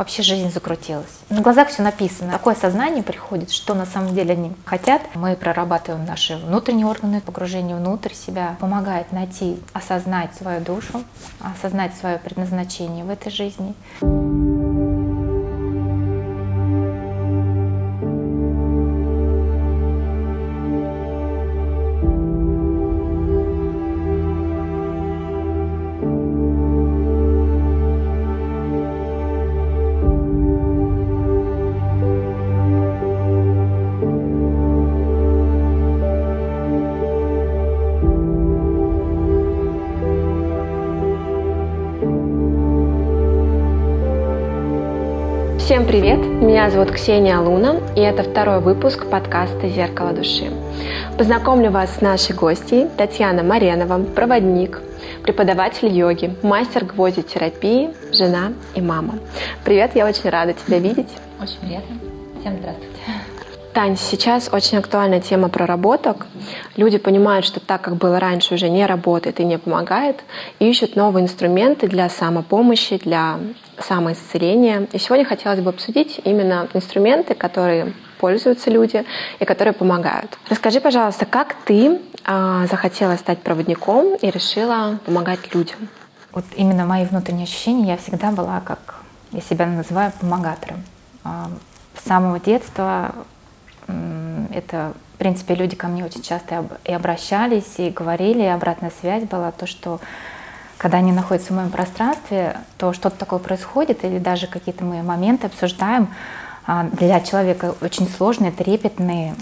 Вообще жизнь закрутилась. На глазах все написано. Такое сознание приходит, что на самом деле они хотят. Мы прорабатываем наши внутренние органы, погружение внутрь себя, помогает найти, осознать свою душу, осознать свое предназначение в этой жизни. Всем привет! Меня зовут Ксения Луна, и это второй выпуск подкаста «Зеркало души». Познакомлю вас с нашей гостьей Татьяна Маренова, проводник, преподаватель йоги, мастер гвоздитерапии, жена и мама. Привет, я очень рада тебя видеть. Очень приятно. Всем здравствуйте. Тань, сейчас очень актуальная тема проработок. Люди понимают, что так, как было раньше, уже не работает и не помогает, и ищут новые инструменты для самопомощи, для самоисцеления. И сегодня хотелось бы обсудить именно инструменты, которые пользуются люди и которые помогают. Расскажи, пожалуйста, как ты э, захотела стать проводником и решила помогать людям? Вот именно мои внутренние ощущения, я всегда была, как я себя называю, помогатором. А, с самого детства это, в принципе, люди ко мне очень часто и обращались, и говорили, и обратная связь была то, что когда они находятся в моем пространстве, то что-то такое происходит, или даже какие-то мы моменты обсуждаем, а, для человека очень сложные, трепетные,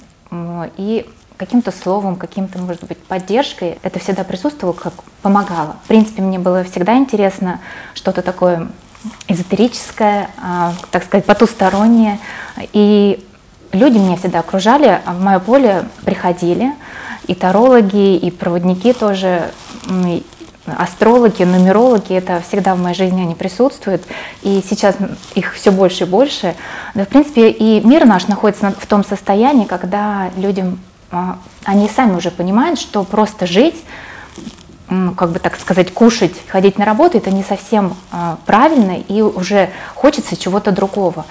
и каким-то словом, каким-то, может быть, поддержкой это всегда присутствовало, как помогало. В принципе, мне было всегда интересно что-то такое эзотерическое, а, так сказать, потустороннее. И люди меня всегда окружали, а в мое поле приходили и тарологи, и проводники тоже, астрологи, нумерологи, это всегда в моей жизни они присутствуют, и сейчас их все больше и больше. Да, в принципе, и мир наш находится в том состоянии, когда людям, а, они сами уже понимают, что просто жить, как бы так сказать, кушать, ходить на работу, это не совсем а, правильно, и уже хочется чего-то другого.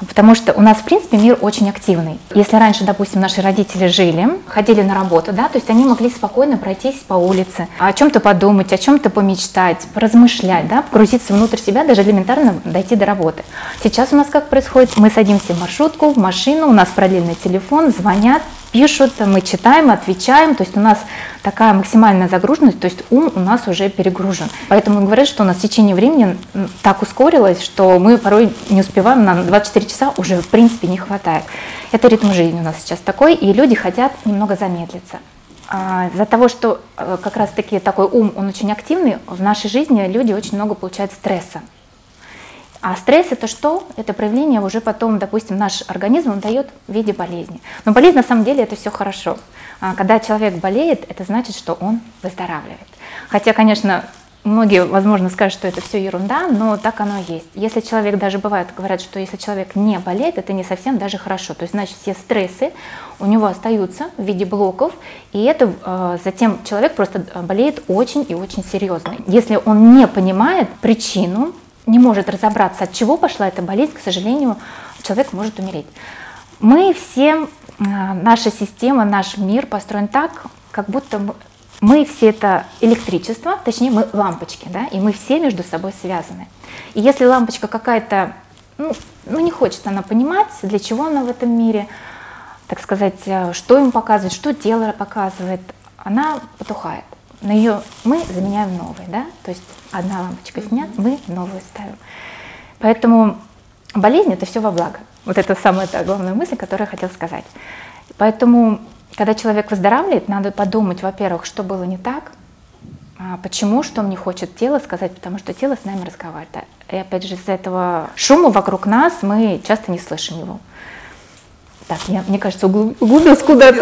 Потому что у нас, в принципе, мир очень активный. Если раньше, допустим, наши родители жили, ходили на работу, да, то есть они могли спокойно пройтись по улице, о чем-то подумать, о чем-то помечтать, поразмышлять, да, погрузиться внутрь себя, даже элементарно дойти до работы. Сейчас у нас как происходит? Мы садимся в маршрутку, в машину, у нас параллельный телефон, звонят, пишут, мы читаем, отвечаем, то есть у нас такая максимальная загруженность, то есть ум у нас уже перегружен. Поэтому говорят, что у нас в течение времени так ускорилось, что мы порой не успеваем, на 24 часа уже в принципе не хватает. Это ритм жизни у нас сейчас такой, и люди хотят немного замедлиться. А, из-за того, что э, как раз-таки такой ум, он очень активный, в нашей жизни люди очень много получают стресса. А стресс это что? Это проявление уже потом, допустим, наш организм он дает в виде болезни. Но болезнь на самом деле это все хорошо. А когда человек болеет, это значит, что он выздоравливает. Хотя, конечно, многие, возможно, скажут, что это все ерунда, но так оно и есть. Если человек даже бывает, говорят, что если человек не болеет, это не совсем даже хорошо. То есть, значит, все стрессы у него остаются в виде блоков, и это э, затем человек просто болеет очень и очень серьезно. Если он не понимает причину, не может разобраться, от чего пошла эта болезнь, к сожалению, человек может умереть. Мы все, а, наша система, наш мир построен так, как будто мы все это электричество, точнее мы лампочки, да, и мы все между собой связаны. И если лампочка какая-то, ну, ну не хочет она понимать, для чего она в этом мире, так сказать, э, что им показывает, что тело показывает, она потухает но ее мы заменяем новой, да, то есть одна лампочка снят, мы новую ставим. Поэтому болезнь это все во благо. Вот это самая -то главная мысль, которую я хотела сказать. Поэтому, когда человек выздоравливает, надо подумать, во-первых, что было не так, а почему, что мне хочет тело сказать, потому что тело с нами разговаривает. И опять же, из-за этого шума вокруг нас мы часто не слышим его. Так, я, мне кажется, углубилась куда-то.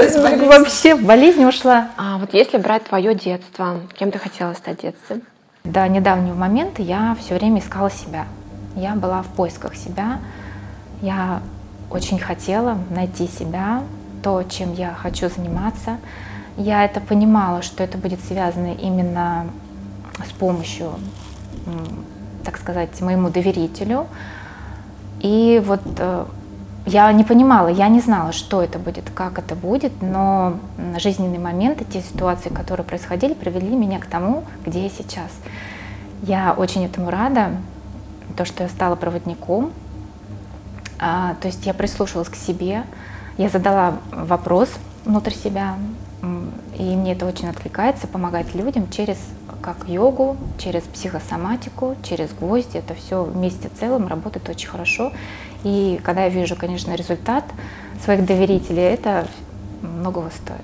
Вообще в болезнь ушла. А вот если брать твое детство, кем ты хотела стать в детстве? До недавнего момента я все время искала себя. Я была в поисках себя. Я очень хотела найти себя, то, чем я хочу заниматься. Я это понимала, что это будет связано именно с помощью, так сказать, моему доверителю, И вот э, я не понимала, я не знала, что это будет, как это будет, но жизненные моменты, те ситуации, которые происходили, привели меня к тому, где я сейчас. Я очень этому рада, то, что я стала проводником. А, то есть я прислушалась к себе, я задала вопрос внутрь себя, и мне это очень откликается, помогать людям через как йогу, через психосоматику, через гвозди. Это все вместе целым работает очень хорошо. И когда я вижу, конечно, результат своих доверителей, это многого стоит.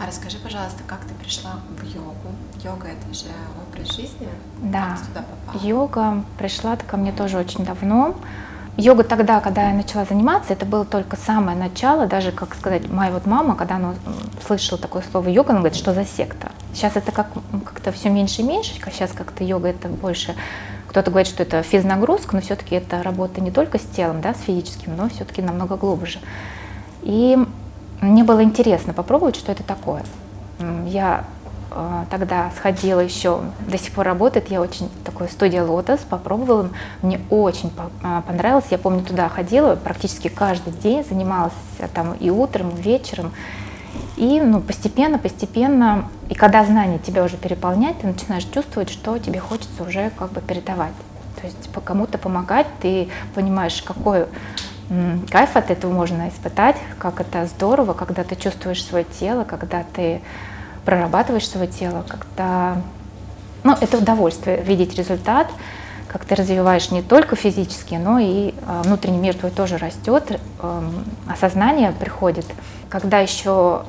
А расскажи, пожалуйста, как ты пришла в йогу? Йога это же образ жизни. Да. Как ты туда попала? Йога пришла ко мне тоже очень давно. Йога тогда, когда я начала заниматься, это было только самое начало, даже, как сказать, моя вот мама, когда она слышала такое слово йога, она говорит, что за секта. Сейчас это как, как-то все меньше и меньше, сейчас как-то йога это больше, кто-то говорит, что это физнагрузка, но все-таки это работа не только с телом, да, с физическим, но все-таки намного глубже. И мне было интересно попробовать, что это такое. Я а, тогда сходила еще, до сих пор работает, я очень такой студия Лотос, попробовала, мне очень а, понравилось, я помню, туда ходила практически каждый день, занималась а, там и утром, и вечером, и ну, постепенно, постепенно, и когда знания тебя уже переполняют, ты начинаешь чувствовать, что тебе хочется уже как бы передавать. То есть по кому-то помогать, ты понимаешь, какой кайф от этого можно испытать, как это здорово, когда ты чувствуешь свое тело, когда ты прорабатываешь свое тело, когда... Ну, это удовольствие видеть результат, как ты развиваешь не только физически, но и э, внутренний мир твой тоже растет, э, осознание приходит. Когда еще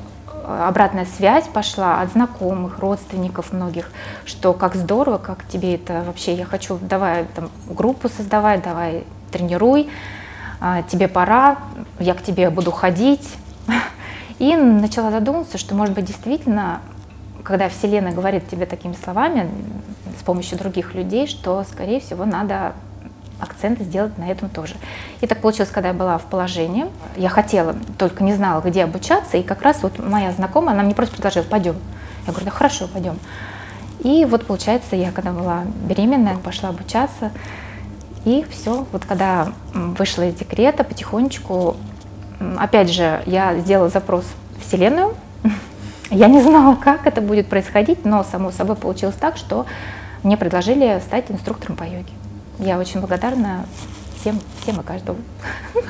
обратная связь пошла от знакомых, родственников многих, что как здорово, как тебе это вообще, я хочу, давай там группу создавай, давай тренируй, э, тебе пора, я к тебе буду ходить, и начала задумываться, что, может быть, действительно, когда Вселенная говорит тебе такими словами с помощью других людей, что, скорее всего, надо акцент сделать на этом тоже. И так получилось, когда я была в положении, я хотела, только не знала, где обучаться, и как раз вот моя знакомая, она мне просто предложила, пойдем. Я говорю, да хорошо, пойдем. И вот получается, я когда была беременная, пошла обучаться, и все, вот когда вышла из декрета, потихонечку опять же, я сделала запрос в Вселенную. Я не знала, как это будет происходить, но само собой получилось так, что мне предложили стать инструктором по йоге. Я очень благодарна всем, всем и каждому.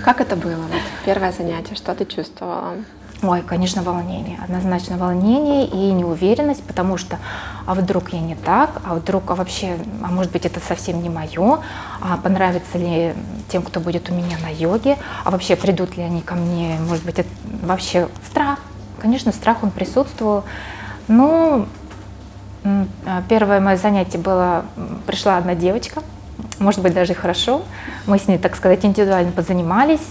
Как это было? Вот, первое занятие, что ты чувствовала? Ой, конечно, волнение. Однозначно волнение и неуверенность, потому что а вдруг я не так, а вдруг, а вообще, а может быть это совсем не мое, а понравится ли тем, кто будет у меня на йоге, а вообще придут ли они ко мне, может быть, это вообще страх. Конечно, страх он присутствовал. Ну, первое мое занятие было, пришла одна девочка, может быть, даже и хорошо. Мы с ней, так сказать, индивидуально позанимались.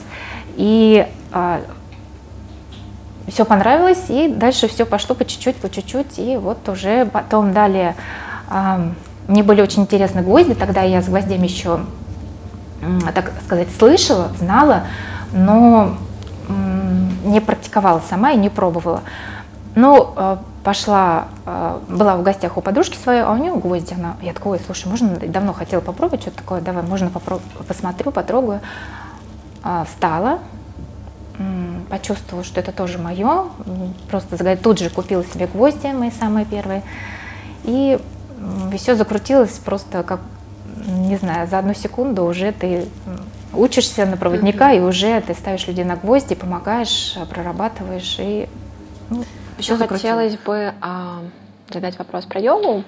И а, все понравилось, и дальше все пошло по чуть-чуть, по чуть-чуть, и вот уже потом далее э, мне были очень интересны гвозди, тогда я с гвоздями еще, так сказать, слышала, знала, но не практиковала сама и не пробовала. Ну, э, пошла, э, была в гостях у подружки своей, а у нее гвозди, она, я такой, слушай, можно, давно хотела попробовать что-то такое, давай, можно попробую, посмотрю, потрогаю. Э, встала, почувствовала, что это тоже мое. Просто тут же купила себе гвозди, мои самые первые. И все закрутилось просто как, не знаю, за одну секунду уже ты учишься на проводника, mm-hmm. и уже ты ставишь людей на гвозди, помогаешь, прорабатываешь, и ну, Еще хотелось бы а, задать вопрос про йогу.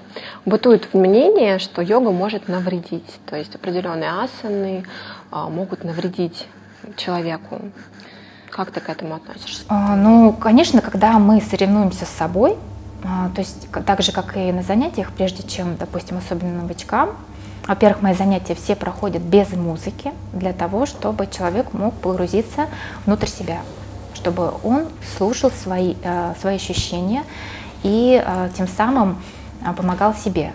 Бытует мнение, что йога может навредить, то есть определенные асаны а, могут навредить человеку. Как ты к этому относишься? А, ну, конечно, когда мы соревнуемся с собой, а, то есть так же, как и на занятиях, прежде чем, допустим, особенно новичкам, во-первых, мои занятия все проходят без музыки, для того, чтобы человек мог погрузиться внутрь себя, чтобы он слушал свои, а, свои ощущения и тем самым помогал себе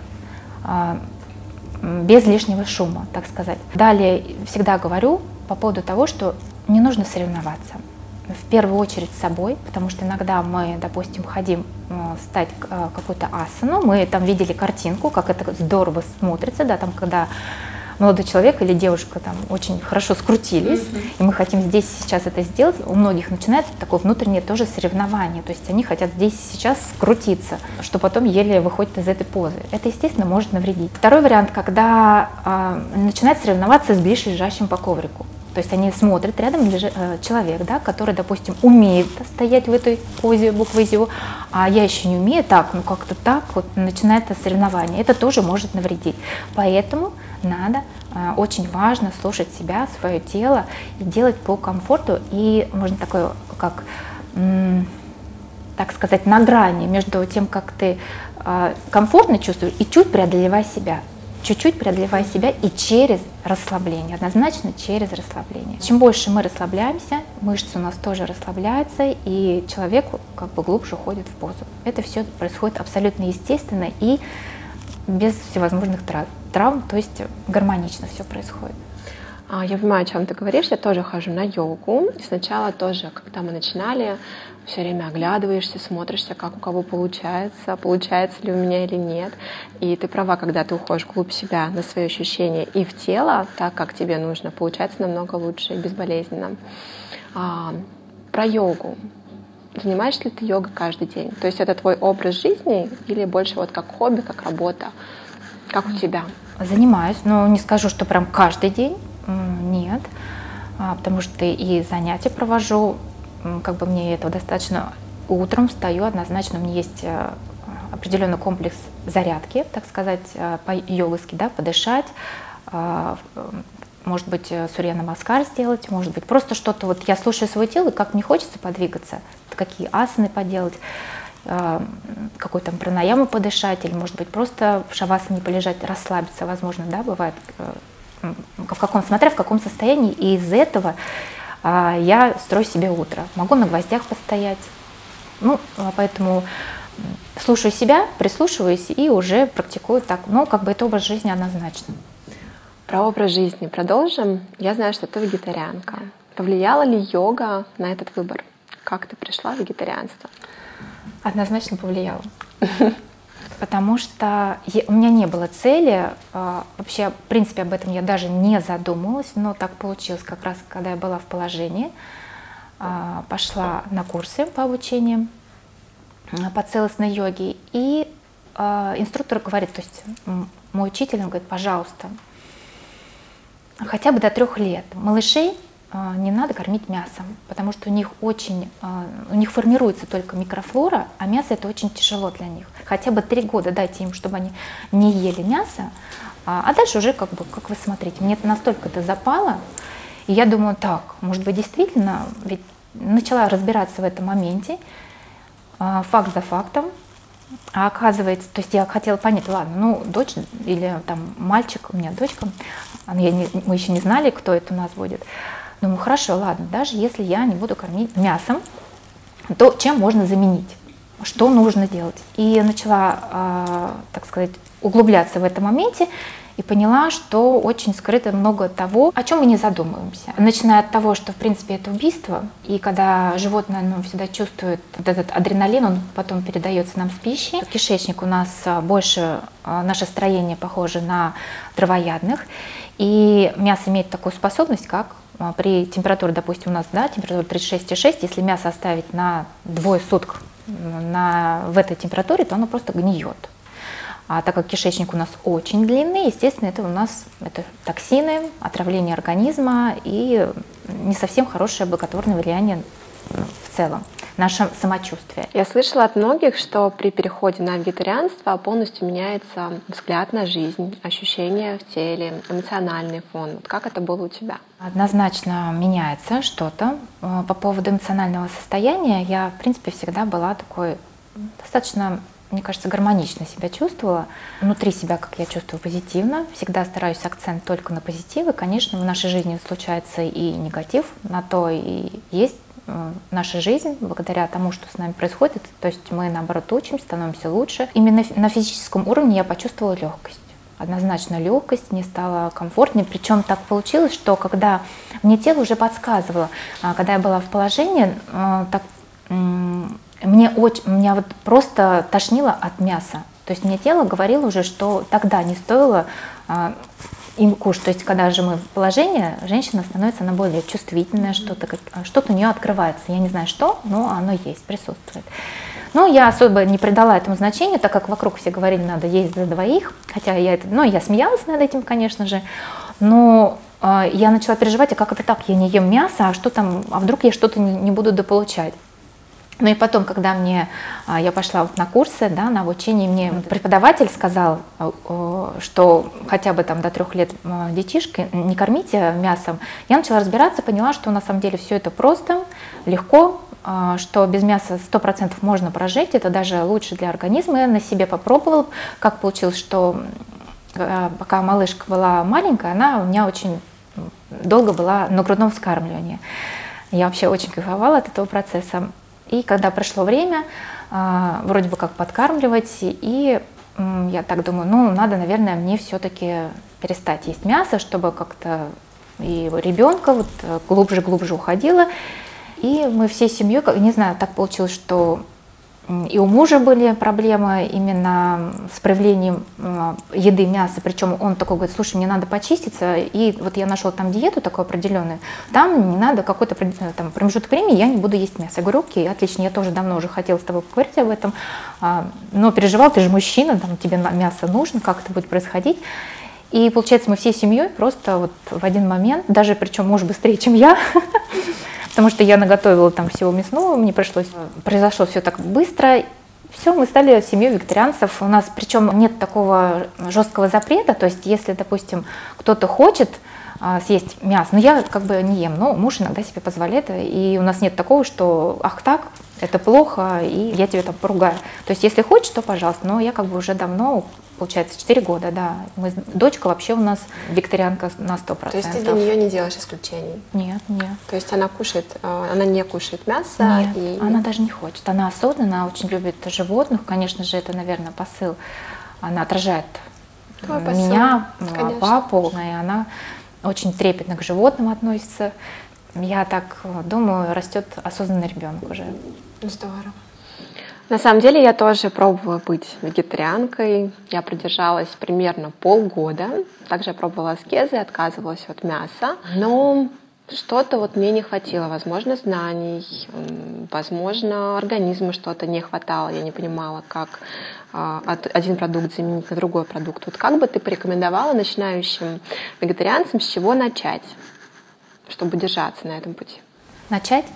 без лишнего шума, так сказать. Далее всегда говорю по поводу того, что не нужно соревноваться. В первую очередь с собой, потому что иногда мы, допустим, хотим э, стать какую-то асану, мы там видели картинку, как это здорово смотрится, да, там, когда молодой человек или девушка там очень хорошо скрутились, mm-hmm. и мы хотим здесь сейчас это сделать, у многих начинается такое внутреннее тоже соревнование. То есть они хотят здесь сейчас скрутиться, что потом еле выходит из этой позы. Это, естественно, может навредить. Второй вариант, когда э, начинает соревноваться с ближайшим по коврику. То есть они смотрят, рядом лежит э, человек, да, который, допустим, умеет стоять в этой позе буквы ЗИО, а я еще не умею, так, ну как-то так, вот начинается соревнование. Это тоже может навредить. Поэтому надо, э, очень важно слушать себя, свое тело и делать по комфорту. И можно такое, как, так сказать, на грани между тем, как ты э, комфортно чувствуешь, и чуть преодолевая себя чуть-чуть преодолевая себя и через расслабление, однозначно через расслабление. Чем больше мы расслабляемся, мышцы у нас тоже расслабляются, и человек как бы глубже уходит в позу. Это все происходит абсолютно естественно и без всевозможных травм, то есть гармонично все происходит. А, я понимаю, о чем ты говоришь. Я тоже хожу на йогу. И сначала тоже, когда мы начинали, все время оглядываешься, смотришься, как у кого получается, получается ли у меня или нет. И ты права, когда ты уходишь вглубь себя на свои ощущения и в тело, так как тебе нужно, получается намного лучше и безболезненно. А, про йогу. Занимаешься ли ты йогой каждый день? То есть это твой образ жизни или больше вот как хобби, как работа? Как у тебя? Занимаюсь, но не скажу, что прям каждый день нет, а, потому что и занятия провожу, как бы мне этого достаточно. Утром встаю, однозначно у меня есть э, определенный комплекс зарядки, так сказать, э, по-йогски, да, подышать, а, может быть, э, сурья намаскар сделать, может быть, просто что-то, вот я слушаю свое тело, как мне хочется подвигаться, какие асаны поделать, какой там пранаяму подышать, или, может быть, просто в шавасане полежать, расслабиться, возможно, да, бывает в каком, смотря в каком состоянии, и из этого а, я строю себе утро. Могу на гвоздях постоять. Ну, а, поэтому слушаю себя, прислушиваюсь и уже практикую так. Ну, как бы это образ жизни однозначно. Про образ жизни продолжим. Я знаю, что ты вегетарианка. Повлияла ли йога на этот выбор? Как ты пришла в вегетарианство? Однозначно повлияла. потому что у меня не было цели, а, вообще, в принципе, об этом я даже не задумывалась, но так получилось как раз, когда я была в положении, а, пошла на курсы по обучению а, по целостной йоге, и инструктор говорит, то есть мой учитель, он говорит, пожалуйста, хотя бы до трех лет малышей а, не надо кормить мясом, потому что у них очень, а, у них формируется только микрофлора, а мясо это очень тяжело для них. Хотя бы три года дайте им, чтобы они не ели мясо, а, а дальше уже как бы, как вы смотрите, мне это настолько это запало, и я думаю, так, может быть действительно, ведь начала разбираться в этом моменте, факт за фактом, а оказывается, то есть я хотела понять, ладно, ну, дочь или там мальчик, у меня дочка, я не, мы еще не знали, кто это у нас будет, Думаю, хорошо, ладно, даже если я не буду кормить мясом, то чем можно заменить? Что нужно делать? И начала, э, так сказать, углубляться в этом моменте и поняла, что очень скрыто много того, о чем мы не задумываемся. Начиная от того, что, в принципе, это убийство, и когда животное ну, всегда чувствует вот этот адреналин, он потом передается нам с пищей. Кишечник у нас а, больше, а, наше строение похоже на травоядных, и мясо имеет такую способность, как а, при температуре, допустим, у нас да, температура 36,6, если мясо оставить на двое суток на, в этой температуре, то оно просто гниет. А так как кишечник у нас очень длинный, естественно, это у нас это токсины, отравление организма и не совсем хорошее благотворное влияние в целом наше самочувствие. Я слышала от многих, что при переходе на вегетарианство полностью меняется взгляд на жизнь, ощущения в теле, эмоциональный фон. Вот как это было у тебя? Однозначно меняется что-то. Э, по поводу эмоционального состояния я, в принципе, всегда была такой достаточно мне кажется, гармонично себя чувствовала. Внутри себя, как я чувствую, позитивно. Всегда стараюсь акцент только на позитивы. Конечно, в нашей жизни случается и негатив, на то и есть наша жизнь благодаря тому, что с нами происходит. То есть мы, наоборот, учимся, становимся лучше. Именно на физическом уровне я почувствовала легкость. Однозначно легкость, мне стало комфортнее. Причем так получилось, что когда мне тело уже подсказывало, а, когда я была в положении, э, так, мне очень, меня вот просто тошнило от мяса. То есть мне тело говорило уже, что тогда не стоило а, кушать. То есть, когда же мы в положении, женщина становится она более чувствительная, что-то что у нее открывается. Я не знаю что, но оно есть, присутствует. Но я особо не придала этому значения, так как вокруг все говорили, надо есть за двоих. Хотя я это, ну, я смеялась над этим, конечно же. Но э, я начала переживать, а как это так, я не ем мясо, а что там, а вдруг я что-то не, не буду дополучать. Ну и потом, когда мне, а, я пошла вот на курсы, да, на обучение, мне преподаватель сказал, что хотя бы там до трех лет детишки не кормите мясом, я начала разбираться, поняла, что на самом деле все это просто, легко, а, что без мяса 100% можно прожить, это даже лучше для организма. Я на себе попробовала, как получилось, что а, пока малышка была маленькая, она у меня очень долго была на грудном вскармливании. Я вообще очень кайфовала от этого процесса. И когда пришло время, а, вроде бы как подкармливать, и я так думаю, ну, надо, наверное, мне все-таки перестать есть мясо, чтобы как-то и ребенка вот глубже-глубже уходила. И мы всей семьей, не знаю, так получилось, что и у мужа были проблемы именно с проявлением еды, мяса. Причем он такой говорит, слушай, мне надо почиститься. И вот я нашел там диету такую определенную. Там не надо какой-то э, там, промежуток времени, я не буду есть мясо. Я говорю, окей, отлично, я тоже давно уже хотела с тобой поговорить об этом. А, но переживал, ты же мужчина, там, тебе мясо нужно, как это будет происходить. И получается, мы всей семьей просто вот в один момент, даже причем муж быстрее, чем я, потому что я наготовила там всего мясного, мне пришлось, произошло все так быстро, все, мы стали семьей вегетарианцев. У нас причем нет такого жесткого запрета, то есть если, допустим, кто-то хочет съесть мясо, но я как бы не ем, но муж иногда себе позволяет, и у нас нет такого, что ах так, это плохо, и я тебя там поругаю. То есть если хочешь, то пожалуйста, но я как бы уже давно получается, 4 года, да. Мы, дочка вообще у нас викторианка на 100%. То есть ты для нее не делаешь исключений? Нет, нет. То есть она кушает, э, она не кушает мясо? Нет, и... она даже не хочет. Она осознанно, очень любит животных. Конечно же, это, наверное, посыл. Она отражает Твой меня, посыл. Конечно. папу, и она очень трепетно к животным относится. Я так думаю, растет осознанный ребенок уже. Здорово. На самом деле я тоже пробовала быть вегетарианкой. Я продержалась примерно полгода. Также я пробовала аскезы, отказывалась от мяса. Но что-то вот мне не хватило, возможно, знаний, возможно, организму что-то не хватало, я не понимала, как а, один продукт заменить на другой продукт. Вот как бы ты порекомендовала начинающим вегетарианцам, с чего начать, чтобы держаться на этом пути? Начать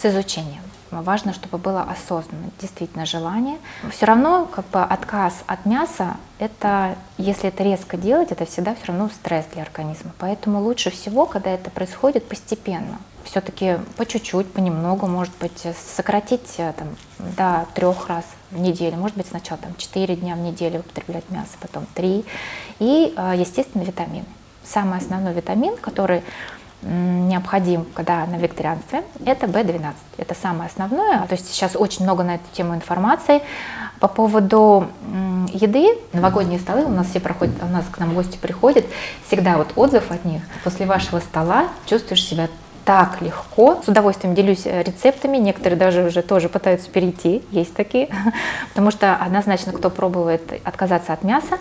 с изучения. Важно, чтобы было осознанно, действительно желание. Все равно как бы отказ от мяса, это, если это резко делать, это всегда все равно стресс для организма. Поэтому лучше всего, когда это происходит постепенно. Все-таки по чуть-чуть, понемногу, может быть, сократить э, там, до трех раз в неделю, может быть, сначала там, 4 дня в неделю употреблять мясо, потом 3. И, э, естественно, витамины. Самый основной витамин, который необходим, когда на вегетарианстве, это B12. Это самое основное. То есть сейчас очень много на эту тему информации. По поводу еды, новогодние столы, у нас все проходят, у нас к нам гости приходят, всегда вот отзыв от них. После вашего стола чувствуешь себя так легко. С удовольствием делюсь э, рецептами. Некоторые даже уже тоже пытаются перейти, есть такие. Потому что однозначно, кто пробует отказаться от мяса,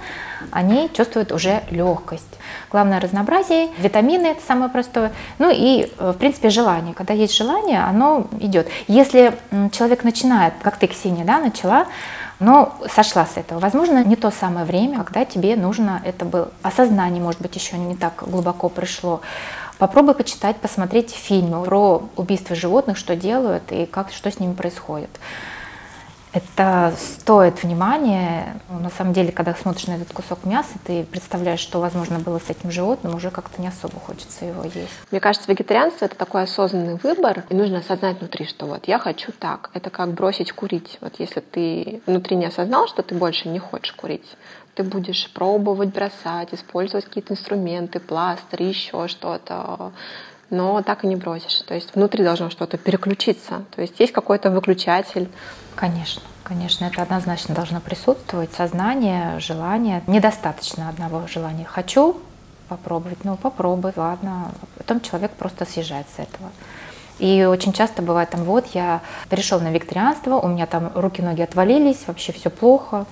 они чувствуют уже легкость. Главное разнообразие, витамины это самое простое. Ну и, э, в принципе, желание. Когда есть желание, оно идет. Если человек начинает, как ты, Ксения, да, начала, но сошла с этого. Возможно, не то самое время, когда тебе нужно это было. Осознание, может быть, еще не так глубоко пришло. Попробуй почитать, посмотреть фильмы про убийство животных, что делают и как, что с ними происходит. Это стоит внимания. На самом деле, когда смотришь на этот кусок мяса, ты представляешь, что, возможно, было с этим животным, уже как-то не особо хочется его есть. Мне кажется, вегетарианство — это такой осознанный выбор, и нужно осознать внутри, что вот я хочу так. Это как бросить курить. Вот если ты внутри не осознал, что ты больше не хочешь курить, ты будешь пробовать бросать, использовать какие-то инструменты, пластырь, еще что-то, но так и не бросишь. То есть внутри должно что-то переключиться. То есть есть какой-то выключатель. Конечно, конечно, это однозначно должно присутствовать. Сознание, желание. Недостаточно одного желания. Хочу попробовать, ну попробуй, ладно. Потом человек просто съезжает с этого. И очень часто бывает там, вот я перешел на викторианство, у меня там руки-ноги отвалились, вообще все плохо,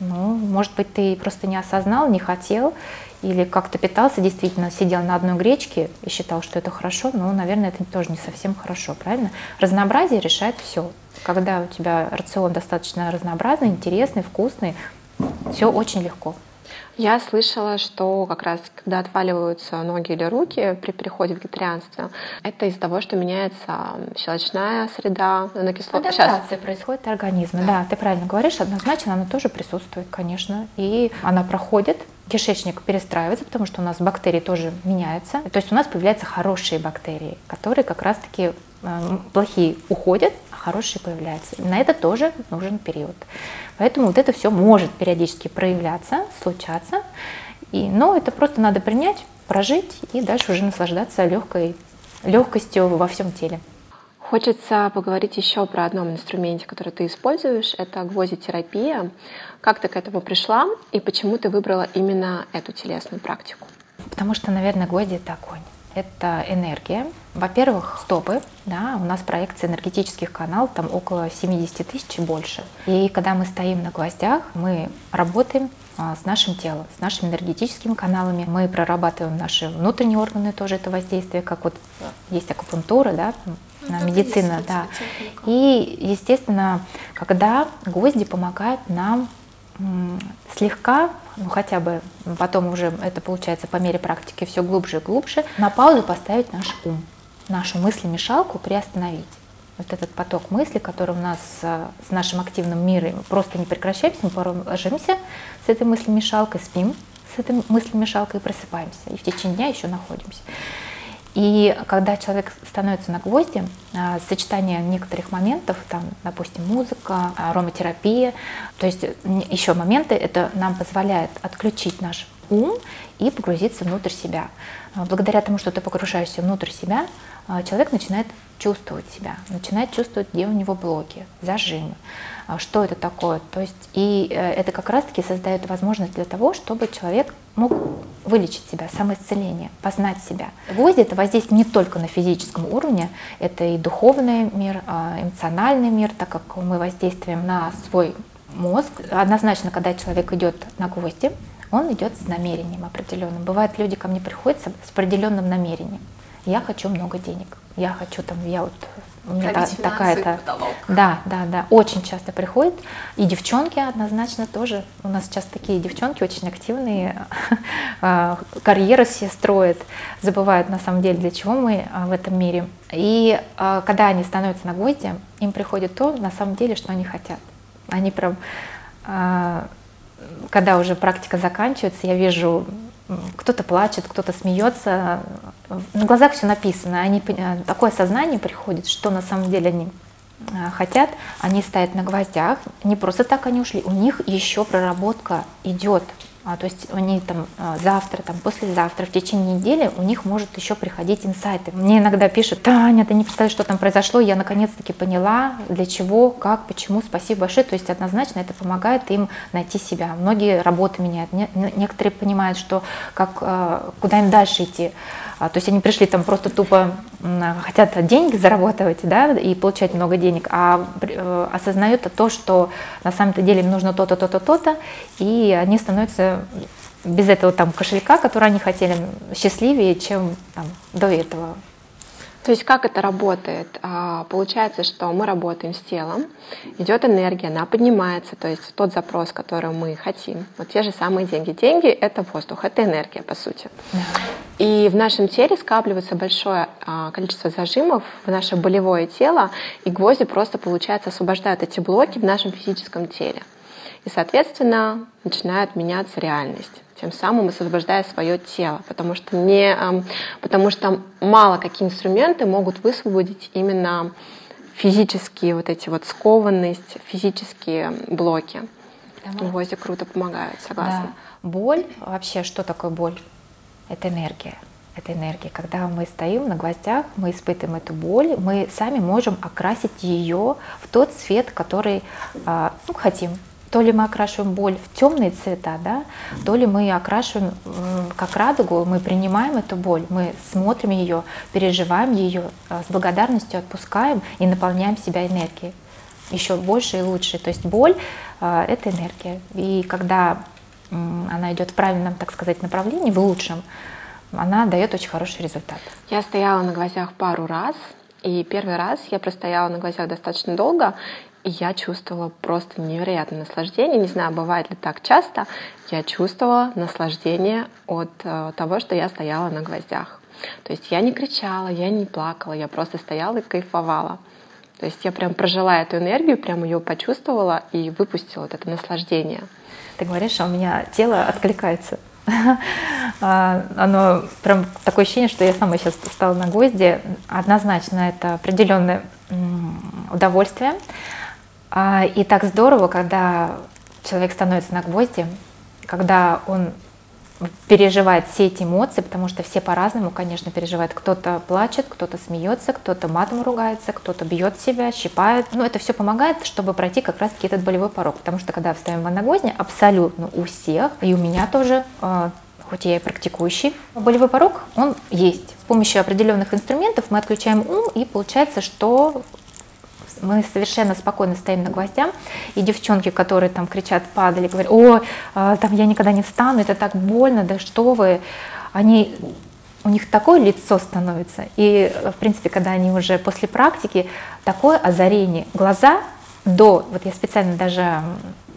Ну, может быть, ты просто не осознал, не хотел, или как-то питался, действительно сидел на одной гречке и считал, что это хорошо, но, наверное, это тоже не совсем хорошо, правильно? Разнообразие решает все. Когда у тебя рацион достаточно разнообразный, интересный, вкусный, все очень легко. Я слышала, что как раз когда отваливаются ноги или руки при переходе в вегетарианство, это из-за того, что меняется щелочная среда на кислоту. Адаптация Сейчас. происходит организма. Да. да, ты правильно говоришь, однозначно она тоже присутствует, конечно. И она проходит, кишечник перестраивается, потому что у нас бактерии тоже меняются. То есть у нас появляются хорошие бактерии, которые как раз-таки э, плохие уходят, хорошие появляются. На это тоже нужен период. Поэтому вот это все может периодически проявляться, случаться. И, но это просто надо принять, прожить и дальше уже наслаждаться легкой, легкостью во всем теле. Хочется поговорить еще про одном инструменте, который ты используешь. Это гвоздитерапия. Как ты к этому пришла и почему ты выбрала именно эту телесную практику? Потому что, наверное, гвозди — это огонь это энергия. Во-первых, стопы, да, у нас проекция энергетических каналов, там около 70 тысяч и больше. И когда мы стоим на гвоздях, мы работаем а, с нашим телом, с нашими энергетическими каналами. Мы прорабатываем наши внутренние органы, тоже это воздействие, как вот есть акупунктура, да, ну, медицина, да. И, естественно, когда гвозди помогают нам слегка, ну хотя бы потом уже это получается по мере практики все глубже и глубже, на паузу поставить наш ум, нашу мыслемешалку приостановить. Вот этот поток мысли, который у нас э, с нашим активным миром просто не прекращается, мы порой ложимся с этой мыслемешалкой, спим с этой мыслемешалкой и просыпаемся. И в течение дня еще находимся. И когда человек становится на гвозди, а, сочетание некоторых моментов, там, допустим, музыка, ароматерапия, то есть еще моменты, это нам позволяет отключить наш ум и погрузиться внутрь себя. А, благодаря тому, что ты погружаешься внутрь себя, а, человек начинает чувствовать себя, начинает чувствовать, где у него блоки, зажимы, что это такое. То есть, и э, это как раз-таки создает возможность для того, чтобы человек мог вылечить себя, самоисцеление, познать себя. Гвозди — это воздействие не только на физическом уровне, это и духовный мир, а, эмоциональный мир, так как мы воздействуем на свой мозг. Однозначно, когда человек идет на гвозди, он идет с намерением определенным. Бывает, люди ко мне приходят с определенным намерением. Я хочу много денег. Я хочу там, я вот у меня та, такая-то. Да, да, да. Очень часто приходят. И девчонки однозначно тоже. У нас сейчас такие девчонки очень активные, а, карьеры все строят, забывают на самом деле, для чего мы а, в этом мире. И а, когда они становятся на гвозди, им приходит то, на самом деле, что они хотят. Они прям когда уже практика заканчивается, я вижу кто-то плачет, кто-то смеется. На глазах все написано. Они, такое сознание приходит, что на самом деле они э, хотят. Они стоят на гвоздях. Не просто так они ушли. У них еще проработка идет. А, то есть они там а, завтра, там послезавтра, в течение недели у них может еще приходить инсайты. Мне иногда пишут, Таня, ты не представляешь, что там произошло, я наконец-таки поняла, для чего, как, почему, спасибо большое. То есть однозначно это помогает им найти себя. Многие работы меняют, некоторые понимают, что как, а, куда им дальше идти. То есть они пришли там просто тупо хотят деньги заработать, да, и получать много денег, а э, осознают то, что на самом-то деле им нужно то-то, то-то, то-то, и они становятся без этого там кошелька, который они хотели, счастливее, чем там, до этого. То есть как это работает? А, получается, что мы работаем с телом, идет энергия, она поднимается, то есть тот запрос, который мы хотим, вот те же самые деньги. Деньги — это воздух, это энергия, по сути. И в нашем теле скапливается большое а, количество зажимов в наше болевое тело, и гвозди просто, получается, освобождают эти блоки в нашем физическом теле. И, соответственно, начинает меняться реальность тем самым освобождая свое тело, потому что, не, потому что мало какие инструменты могут высвободить именно физические вот эти вот скованность, физические блоки. Да. Гвозди круто помогают, согласна. Да. Боль, вообще, что такое боль? Это энергия. Это энергия. Когда мы стоим на гвоздях, мы испытываем эту боль, мы сами можем окрасить ее в тот цвет, который а, ну, хотим то ли мы окрашиваем боль в темные цвета, да, то ли мы окрашиваем как радугу, мы принимаем эту боль, мы смотрим ее, переживаем ее, а, с благодарностью отпускаем и наполняем себя энергией. еще больше и лучше. То есть боль э, – это энергия. И когда она идет в правильном, так сказать, направлении, в лучшем, она дает очень хороший результат. Я стояла на гвоздях пару раз, и первый раз я простояла на гвоздях достаточно долго, и я чувствовала просто невероятное наслаждение. Не знаю, бывает ли так часто. Я чувствовала наслаждение от э, того, что я стояла на гвоздях. То есть я не кричала, я не плакала, я просто стояла и кайфовала. То есть я прям прожила эту энергию, прям ее почувствовала и выпустила вот это наслаждение. Ты говоришь, а у меня тело откликается. А, оно прям такое ощущение, что я сама сейчас стала на гвозди. Однозначно это определенное удовольствие. А, и так здорово, когда человек становится на гвозди, когда он переживает все эти эмоции, потому что все по-разному, конечно, переживают. Кто-то плачет, кто-то смеется, кто-то матом ругается, кто-то бьет себя, щипает. Но это все помогает, чтобы пройти как раз-таки этот болевой порог. Потому что когда встаем в анагозне, абсолютно у всех, и у меня тоже, а, хоть я и практикующий, болевой порог, он есть. С помощью определенных инструментов мы отключаем ум, и получается, что мы совершенно спокойно стоим на гвоздях, и девчонки, которые там кричат, падали, говорят, о, а, там я никогда не встану, это так больно, да что вы, они у них такое лицо становится. И, в принципе, когда они уже после практики, такое озарение. Глаза до, вот я специально даже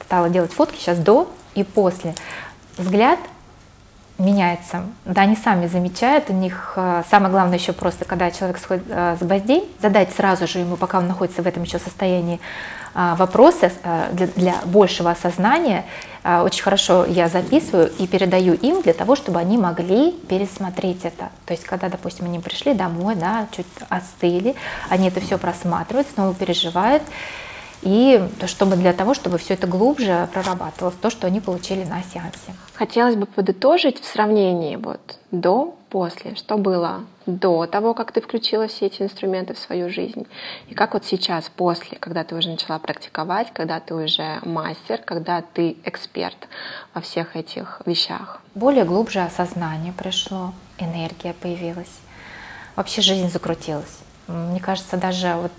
стала делать фотки сейчас до и после. Взгляд меняется. Да, они сами замечают, у них э, самое главное еще просто, когда человек сходит э, с гвоздей, задать сразу же ему, пока он находится в этом еще состоянии, э, вопросы для, для большего осознания. Очень хорошо я записываю и передаю им для того, чтобы они могли пересмотреть это. То есть, когда, допустим, они пришли домой, да, чуть остыли, они это все просматривают, снова переживают и чтобы для того, чтобы все это глубже прорабатывалось, то, что они получили на сеансе. Хотелось бы подытожить в сравнении вот до, после, что было до того, как ты включила все эти инструменты в свою жизнь, и как вот сейчас, после, когда ты уже начала практиковать, когда ты уже мастер, когда ты эксперт во всех этих вещах. Более глубже осознание пришло, энергия появилась, вообще жизнь закрутилась. Мне кажется, даже вот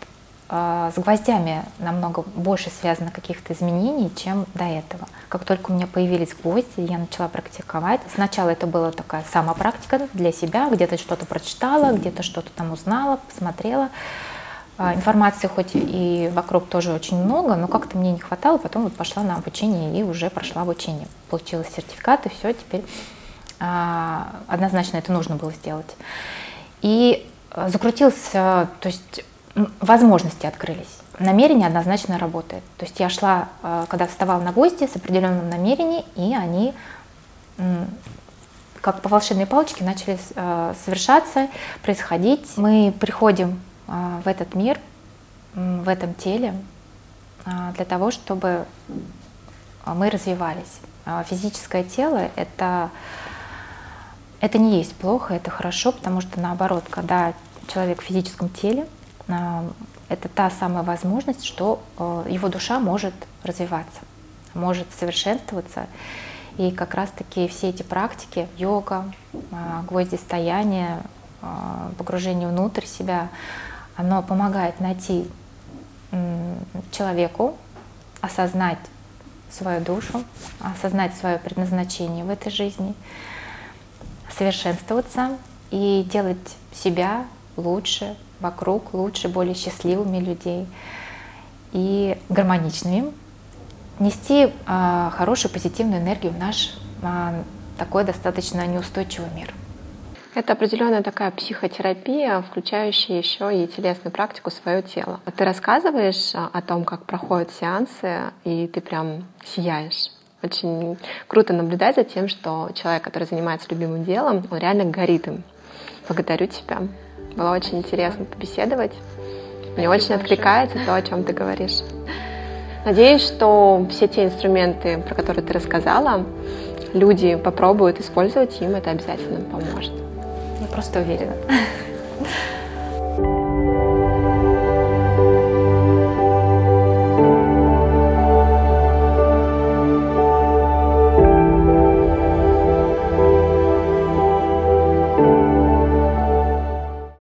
с гвоздями намного больше связано каких-то изменений, чем до этого. Как только у меня появились гвозди, я начала практиковать. Сначала это была такая самопрактика для себя, где-то что-то прочитала, где-то что-то там узнала, посмотрела. А, информации хоть и вокруг тоже очень много, но как-то мне не хватало, потом вот пошла на обучение и уже прошла обучение. Получила сертификат, и все, теперь а, однозначно это нужно было сделать. И закрутился, то есть возможности открылись. Намерение однозначно работает. То есть я шла, э, когда вставала на гости с определенным намерением, и они как по волшебной палочке начали э, совершаться, происходить. Мы приходим э, в этот мир, в этом теле, для того, чтобы мы развивались. Физическое тело — это, это не есть плохо, это хорошо, потому что наоборот, когда человек в физическом теле — это та самая возможность, что э, его душа может развиваться, может совершенствоваться. И как раз-таки все эти практики, йога, а, гвоздистояние, а, погружение внутрь себя, оно помогает найти человеку, осознать свою душу, осознать свое предназначение в этой жизни, совершенствоваться и делать себя лучше, вокруг лучше, более счастливыми людей и гармоничными, нести э, хорошую позитивную энергию в наш э, такой достаточно неустойчивый мир. Это определенная такая психотерапия, включающая еще и телесную практику свое тело. Ты рассказываешь о том, как проходят сеансы, и ты прям сияешь. Очень круто наблюдать за тем, что человек, который занимается любимым делом, он реально горит им. Благодарю тебя. Было очень интересно побеседовать. Мне очень откликается то, о чем ты говоришь. Надеюсь, что все те инструменты, про которые ты рассказала, люди попробуют использовать, им это обязательно поможет. Я просто уверена.